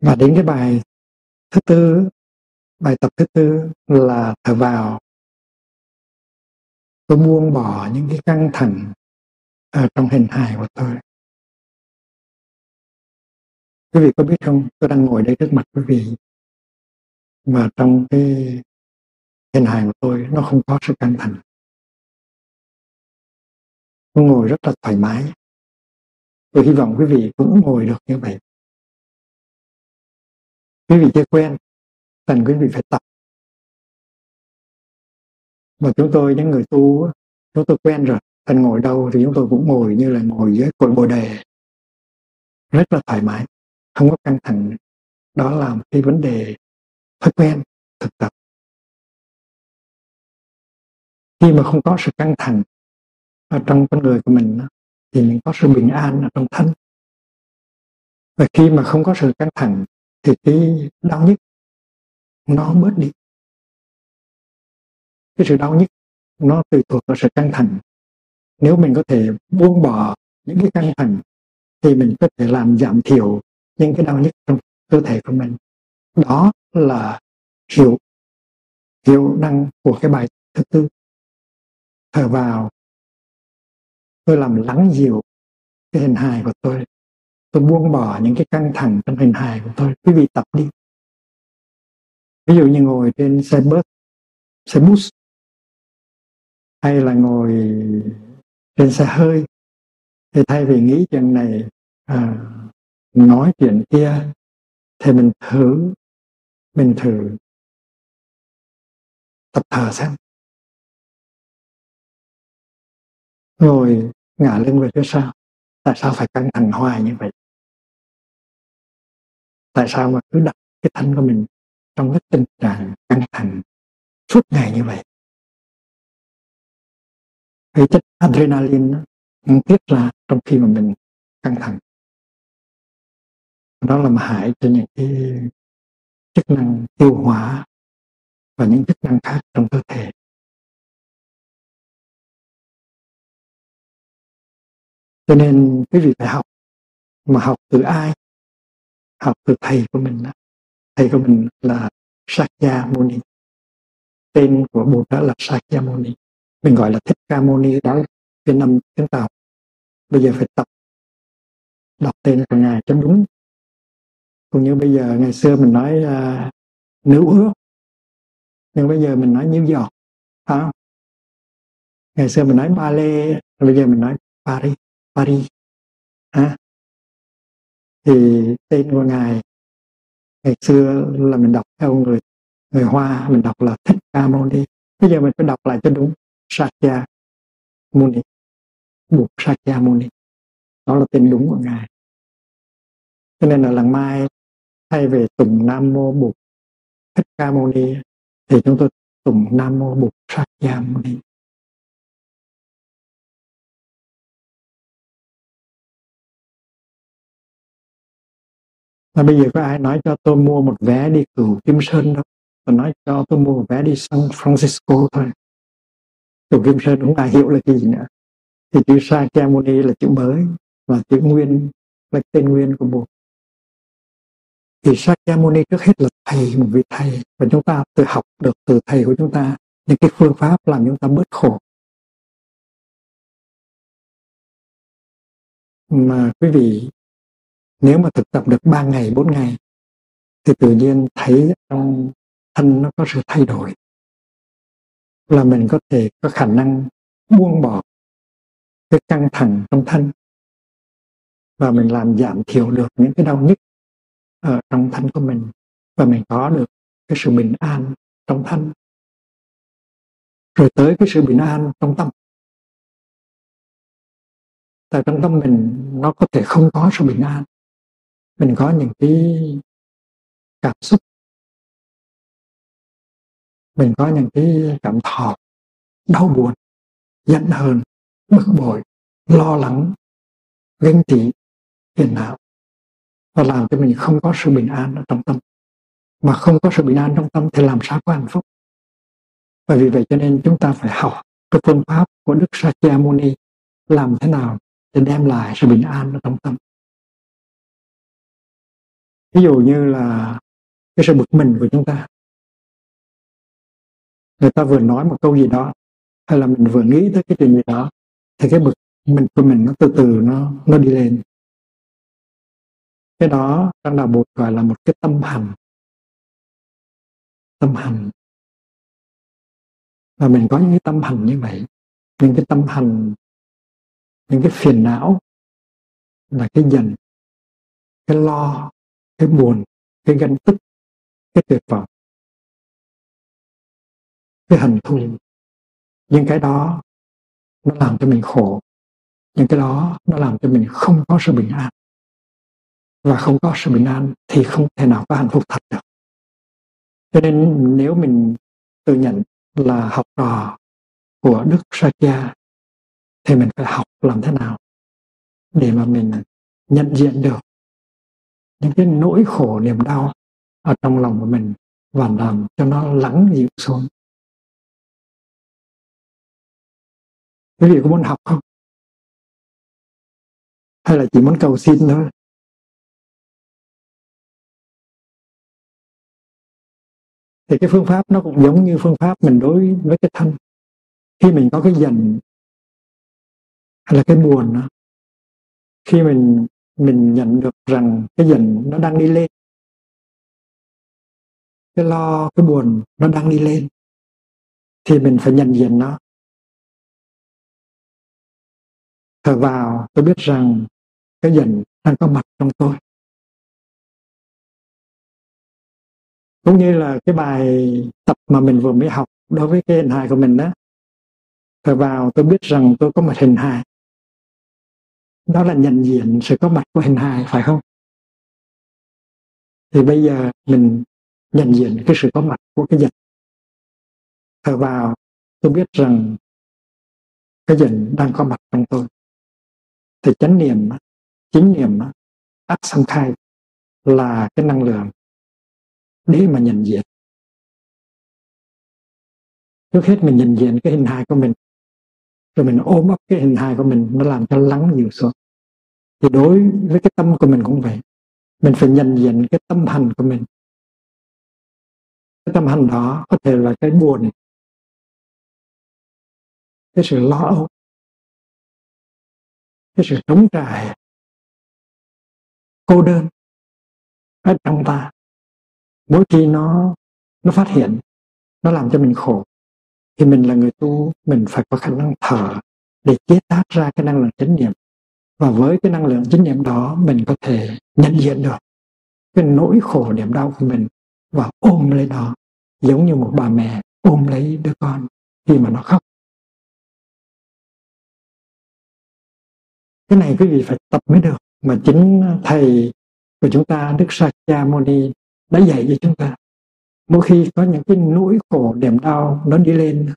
và đến cái bài thứ tư, bài tập thứ tư là thở vào. Tôi buông bỏ những cái căng thẳng ở trong hình hài của tôi. Quý vị có biết không? Tôi đang ngồi đây trước mặt quý vị. Mà trong cái hình hài của tôi, nó không có sự căng thẳng. Tôi ngồi rất là thoải mái. Tôi hy vọng quý vị cũng ngồi được như vậy quý vị chưa quen, cần quý vị phải tập. Mà chúng tôi, những người tu, chúng tôi quen rồi, cần ngồi đâu thì chúng tôi cũng ngồi như là ngồi dưới cội bồ đề. Rất là thoải mái, không có căng thẳng. Đó là một cái vấn đề thói quen, thực tập. Khi mà không có sự căng thẳng ở trong con người của mình thì mình có sự bình an ở trong thân. Và khi mà không có sự căng thẳng thì cái đau nhức nó bớt đi. Cái sự đau nhức nó tùy thuộc vào sự căng thẳng. Nếu mình có thể buông bỏ những cái căng thẳng, thì mình có thể làm giảm thiểu những cái đau nhức trong cơ thể của mình. Đó là hiệu hiệu năng của cái bài thứ tư. Thở vào, tôi làm lắng dịu cái hình hài của tôi tôi buông bỏ những cái căng thẳng trong hình hài của tôi. Quý vị tập đi. Ví dụ như ngồi trên xe bus xe bus hay là ngồi trên xe hơi thì thay vì nghĩ chuyện này à, nói chuyện kia thì mình thử mình thử tập thở xem. Ngồi ngả lưng về phía sau. Tại sao phải căng thẳng hoài như vậy? Tại sao mà cứ đặt cái thân của mình trong cái tình trạng căng thẳng suốt ngày như vậy? Cái chất adrenaline nó tiết ra trong khi mà mình căng thẳng. Đó là mà hại cho những cái chức năng tiêu hóa và những chức năng khác trong cơ thể. Cho nên quý vị phải học, mà học từ ai học từ thầy của mình đó. thầy của mình là Sakya Muni. Tên của Bụt đó là Sakya Muni. Mình gọi là Thích Ca Muni đó Việt năm tiếng Tàu. Bây giờ phải tập đọc tên của ngài cho đúng. Cũng như bây giờ ngày xưa mình nói uh, nữ ước. Nhưng bây giờ mình nói New giọt phải không? Ngày xưa mình nói Ba Lê bây giờ mình nói Paris Paris à, thì tên của ngài ngày xưa là mình đọc theo người người Hoa, mình đọc là Thích Ca Mâu Ni. Bây giờ mình phải đọc lại cho đúng, Sakya Muni buộc Sakya Muni. Đó là tên đúng của ngài. Cho nên là lần mai thay về tùng Nam Mô Bụt Thích Ca Mâu Ni, thì chúng tôi tùng Nam Mô Bụt Sakya Muni. Mà bây giờ có ai nói cho tôi mua một vé đi cửu Kim Sơn đâu. Tôi nói cho tôi mua một vé đi San Francisco thôi. Cửu Kim Sơn cũng ai hiểu là cái gì nữa. Thì chữ Sakyamuni là chữ mới và chữ nguyên là tên nguyên của Bụt. Thì Sakyamuni trước hết là thầy, một vị thầy. Và chúng ta tự học được từ thầy của chúng ta những cái phương pháp làm chúng ta bớt khổ. Mà quý vị nếu mà thực tập được 3 ngày 4 ngày, thì tự nhiên thấy trong thân nó có sự thay đổi. Là mình có thể có khả năng buông bỏ cái căng thẳng trong thân. Và mình làm giảm thiểu được những cái đau nhức ở trong thân của mình. Và mình có được cái sự bình an trong thân. Rồi tới cái sự bình an trong tâm. Tại trong tâm mình nó có thể không có sự bình an mình có những cái cảm xúc. Mình có những cái cảm thọ đau buồn, giận hờn, bực bội, lo lắng ganh tị, phiền não. Và làm cho mình không có sự bình an ở trong tâm. Mà không có sự bình an trong tâm thì làm sao có hạnh phúc? Và vì vậy cho nên chúng ta phải học cái phương pháp của Đức Sakyamuni làm thế nào để đem lại sự bình an ở trong tâm ví dụ như là cái sự bực mình của chúng ta. Người ta vừa nói một câu gì đó, hay là mình vừa nghĩ tới cái chuyện gì đó, thì cái bực mình của mình nó từ từ nó nó đi lên. Cái đó trong đạo bụt gọi là một cái tâm hành tâm hành và mình có những cái tâm hành như vậy. Những cái tâm hành những cái phiền não, là cái dần, cái lo cái buồn, cái ganh tức, cái tuyệt vọng, cái hận thù. Những cái đó nó làm cho mình khổ, những cái đó nó làm cho mình không có sự bình an. Và không có sự bình an thì không thể nào có hạnh phúc thật được. Cho nên nếu mình tự nhận là học trò của đức Sakya thì mình phải học làm thế nào để mà mình nhận diện được những cái nỗi khổ niềm đau ở trong lòng của mình và làm cho nó lắng dịu xuống. Quý vị có muốn học không? Hay là chỉ muốn cầu xin thôi? Thì cái phương pháp nó cũng giống như phương pháp mình đối với cái thân. Khi mình có cái giận hay là cái buồn đó, khi mình mình nhận được rằng cái giận nó đang đi lên. Cái lo, cái buồn nó đang đi lên. Thì mình phải nhận diện nó. Thở vào, tôi biết rằng cái giận đang có mặt trong tôi. Cũng như là cái bài tập mà mình vừa mới học đối với cái hình hài của mình đó. Thở vào, tôi biết rằng tôi có một hình hài đó là nhận diện sự có mặt của hình hài, phải không? Thì bây giờ mình nhận diện cái sự có mặt của cái dịch thở vào, tôi biết rằng cái dịch đang có mặt trong tôi. Thì chánh niệm, chính niệm ác sanh khai là cái năng lượng để mà nhận diện. Trước hết mình nhận diện cái hình hài của mình rồi mình ôm ấp cái hình hài của mình, nó làm cho lắng nhiều xuống. Thì đối với cái tâm của mình cũng vậy. Mình phải nhận diện cái tâm hành của mình. Cái tâm hành đó có thể là cái buồn, cái sự lo âu, cái sự trống trải, cô đơn ở trong ta. Mỗi khi nó nó phát hiện, nó làm cho mình khổ thì mình là người tu, mình phải có khả năng thở để chế tác ra cái năng lượng chánh niệm. Và với cái năng lượng chánh niệm đó, mình có thể nhận diện được cái nỗi khổ niềm đau của mình và ôm lấy nó, giống như một bà mẹ ôm lấy đứa con khi mà nó khóc. Cái này quý vị phải tập mới được. Mà chính thầy của chúng ta, Đức Sakya Muni đã dạy cho chúng ta mỗi khi có những cái nỗi khổ, niềm đau nó đi lên.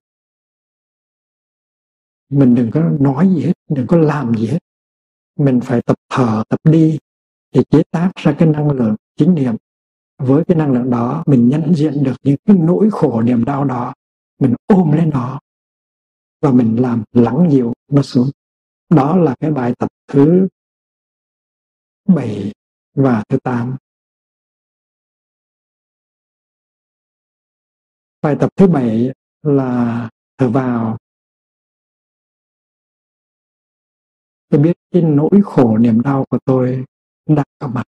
Mình đừng có nói gì hết, đừng có làm gì hết. Mình phải tập thở, tập đi để chế tác ra cái năng lượng chính niệm. Với cái năng lượng đó, mình nhận diện được những cái nỗi khổ, niềm đau đó. Mình ôm lên nó và mình làm lắng dịu nó xuống. Đó là cái bài tập thứ bảy và thứ tám. Bài tập thứ bảy là thở vào. Tôi biết cái nỗi khổ niềm đau của tôi đang có mặt.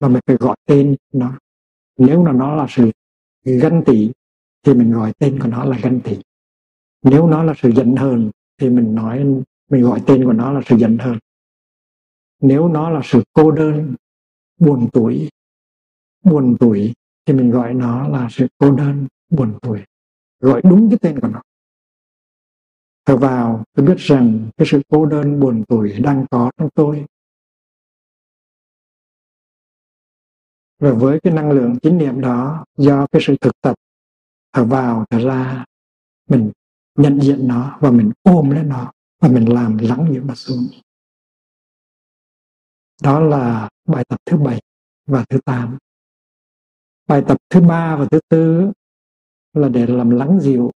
Và mình phải gọi tên nó. Nếu là nó là sự ganh tị, thì mình gọi tên của nó là ganh tị. Nếu nó là sự giận hờn, thì mình nói, mình gọi tên của nó là sự giận hờn. Nếu nó là sự cô đơn, buồn tuổi buồn tuổi thì mình gọi nó là sự cô đơn, buồn tuổi gọi đúng cái tên của nó. Thở vào, tôi biết rằng cái sự cô đơn, buồn tuổi đang có trong tôi. Và với cái năng lượng chính niệm đó, do cái sự thực tập, thở vào, thở ra, mình nhận diện nó và mình ôm lấy nó và mình làm lắng những nó xuống. Đó là bài tập thứ bảy và thứ tám bài tập thứ ba và thứ tư là để làm lắng dịu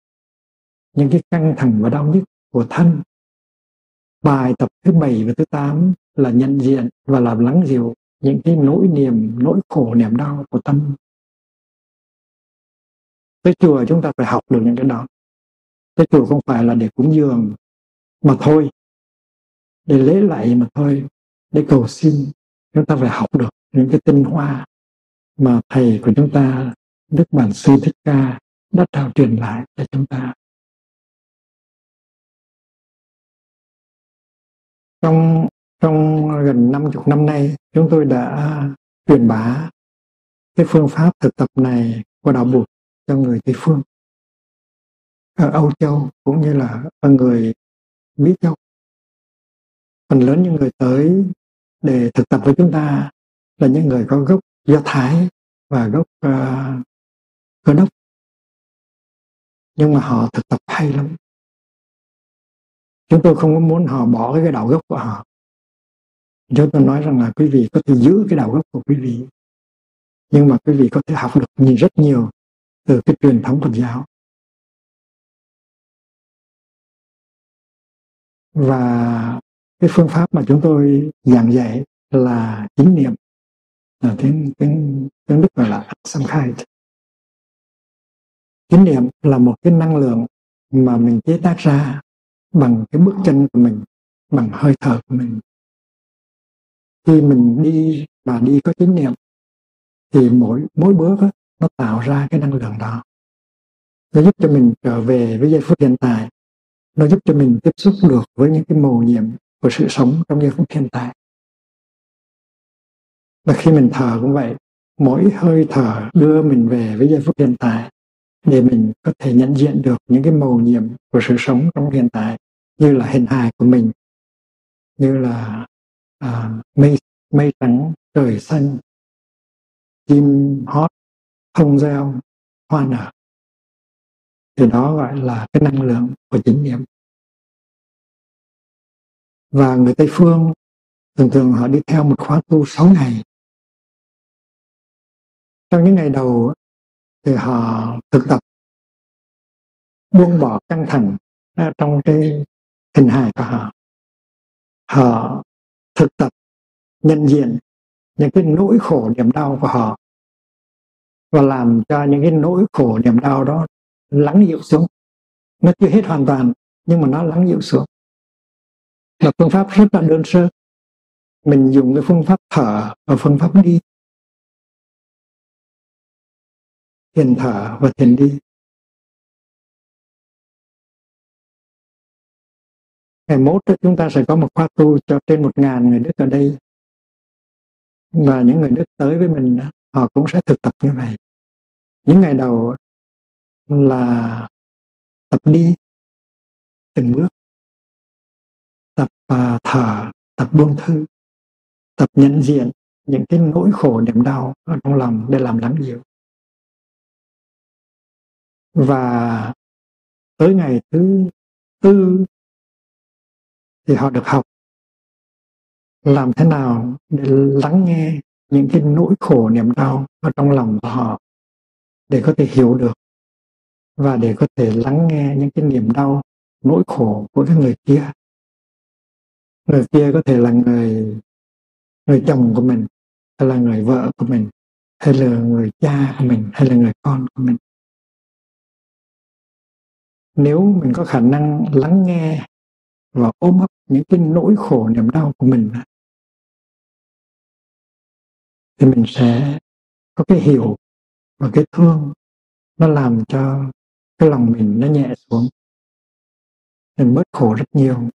những cái căng thẳng và đau nhức của thân. Bài tập thứ bảy và thứ tám là nhận diện và làm lắng dịu những cái nỗi niềm, nỗi khổ, niềm đau của tâm. Tới chùa chúng ta phải học được những cái đó. Tới chùa không phải là để cúng dường mà thôi, để lễ lạy mà thôi, để cầu xin. Chúng ta phải học được những cái tinh hoa mà thầy của chúng ta, đức bản sư thích ca, đã trao truyền lại cho chúng ta. Trong trong gần 50 năm nay, chúng tôi đã truyền bá cái phương pháp thực tập này của đạo Bụt cho người Tây phương. Ở Âu Châu cũng như là ở người Mỹ Châu. Phần lớn những người tới để thực tập với chúng ta là những người có gốc Do Thái và gốc uh, Cơ đốc. Nhưng mà họ thực tập hay lắm. Chúng tôi không có muốn họ bỏ cái đạo gốc của họ. Chúng tôi nói rằng là quý vị có thể giữ cái đạo gốc của quý vị nhưng mà quý vị có thể học được nhìn rất nhiều từ cái truyền thống Phật giáo. Và cái phương pháp mà chúng tôi giảng dạy là chính niệm là tiếng tiếng tiếng đức gọi là samkhai Chánh niệm là một cái năng lượng mà mình chế tác ra bằng cái bước chân của mình bằng hơi thở của mình. Khi mình đi mà đi có chánh niệm thì mỗi mỗi bước đó, nó tạo ra cái năng lượng đó. Nó giúp cho mình trở về với giây phút hiện tại. Nó giúp cho mình tiếp xúc được với những cái màu nhiệm của sự sống trong giây phút hiện tại và khi mình thở cũng vậy mỗi hơi thở đưa mình về với giây phút hiện tại để mình có thể nhận diện được những cái màu nhiệm của sự sống trong hiện tại như là hình hài của mình như là à, mây mây trắng trời xanh chim hót thông reo hoa nở. Thì đó gọi là cái năng lượng của chính niệm. Và người tây phương thường thường họ đi theo một khóa tu 6 ngày trong những ngày đầu thì họ thực tập buông bỏ căng thẳng à, trong cái hình hài của họ. Họ thực tập, nhận diện những cái nỗi khổ niềm đau của họ và làm cho những cái nỗi khổ niềm đau đó lắng dịu xuống. Nó chưa hết hoàn toàn, nhưng mà nó lắng dịu xuống. Là phương pháp rất là đơn sơ. Mình dùng cái phương pháp thở và phương pháp đi. Thiền thở và thiền đi. Ngày mốt chúng ta sẽ có một khóa tu cho trên một ngàn người Đức ở đây. Và những người Đức tới với mình họ cũng sẽ thực tập như vậy. Những ngày đầu là tập đi từng bước. Tập uh, thở tập buông thư tập nhận diện những cái nỗi khổ niềm đau ở trong lòng để làm lắng dịu và tới ngày thứ tư thì họ được học. Làm thế nào để lắng nghe những cái nỗi khổ niềm đau ở trong lòng của họ để có thể hiểu được và để có thể lắng nghe những cái niềm đau, nỗi khổ của cái người kia. Người kia có thể là người người chồng của mình, hay là người vợ của mình, hay là người cha của mình, hay là người con của mình nếu mình có khả năng lắng nghe và ôm ấp những cái nỗi khổ niềm đau của mình thì mình sẽ có cái hiểu và cái thương nó làm cho cái lòng mình nó nhẹ xuống, mình bớt khổ rất nhiều.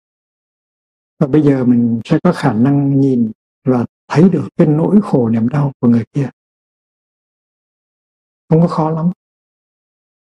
Và bây giờ mình sẽ có khả năng nhìn và thấy được cái nỗi khổ niềm đau của người kia. Không có khó lắm.